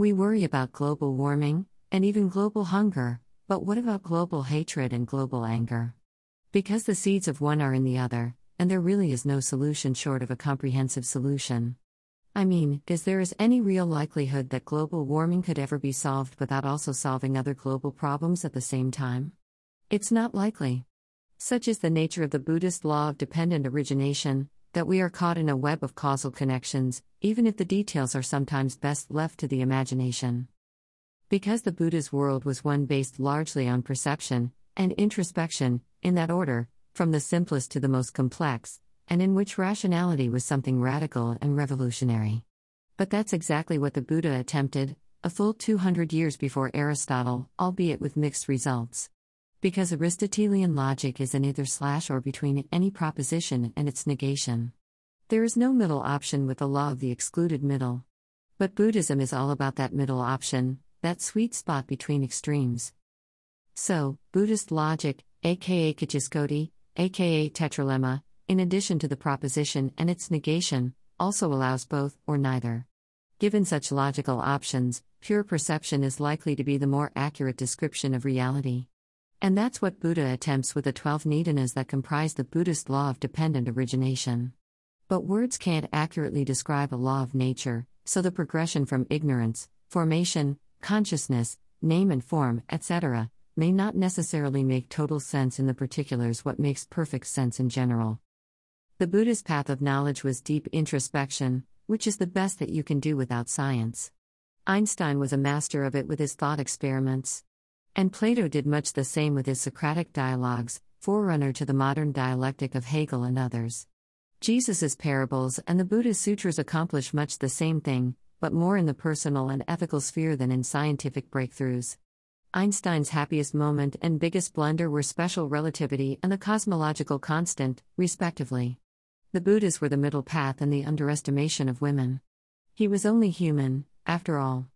We worry about global warming, and even global hunger, but what about global hatred and global anger? Because the seeds of one are in the other, and there really is no solution short of a comprehensive solution. I mean, is there is any real likelihood that global warming could ever be solved without also solving other global problems at the same time? It's not likely. Such is the nature of the Buddhist law of dependent origination, that we are caught in a web of causal connections, even if the details are sometimes best left to the imagination. Because the Buddha's world was one based largely on perception and introspection, in that order, from the simplest to the most complex, and in which rationality was something radical and revolutionary. But that's exactly what the Buddha attempted, a full 200 years before Aristotle, albeit with mixed results. Because Aristotelian logic is an either slash or between any proposition and its negation. There is no middle option with the law of the excluded middle. But Buddhism is all about that middle option, that sweet spot between extremes. So, Buddhist logic, aka Catuskoti, aka tetralemma, in addition to the proposition and its negation, also allows both, or neither. Given such logical options, pure perception is likely to be the more accurate description of reality. And that's what Buddha attempts with the 12 nidanas that comprise the Buddhist law of dependent origination. But words can't accurately describe a law of nature, so the progression from ignorance, formation, consciousness, name and form, etc., may not necessarily make total sense in the particulars what makes perfect sense in general. The Buddhist path of knowledge was deep introspection, which is the best that you can do without science. Einstein was a master of it with his thought experiments. And Plato did much the same with his Socratic dialogues, forerunner to the modern dialectic of Hegel and others. Jesus' parables and the Buddha's sutras accomplish much the same thing, but more in the personal and ethical sphere than in scientific breakthroughs. Einstein's happiest moment and biggest blunder were special relativity and the cosmological constant, respectively. The Buddhas were the middle path and the underestimation of women. He was only human, after all.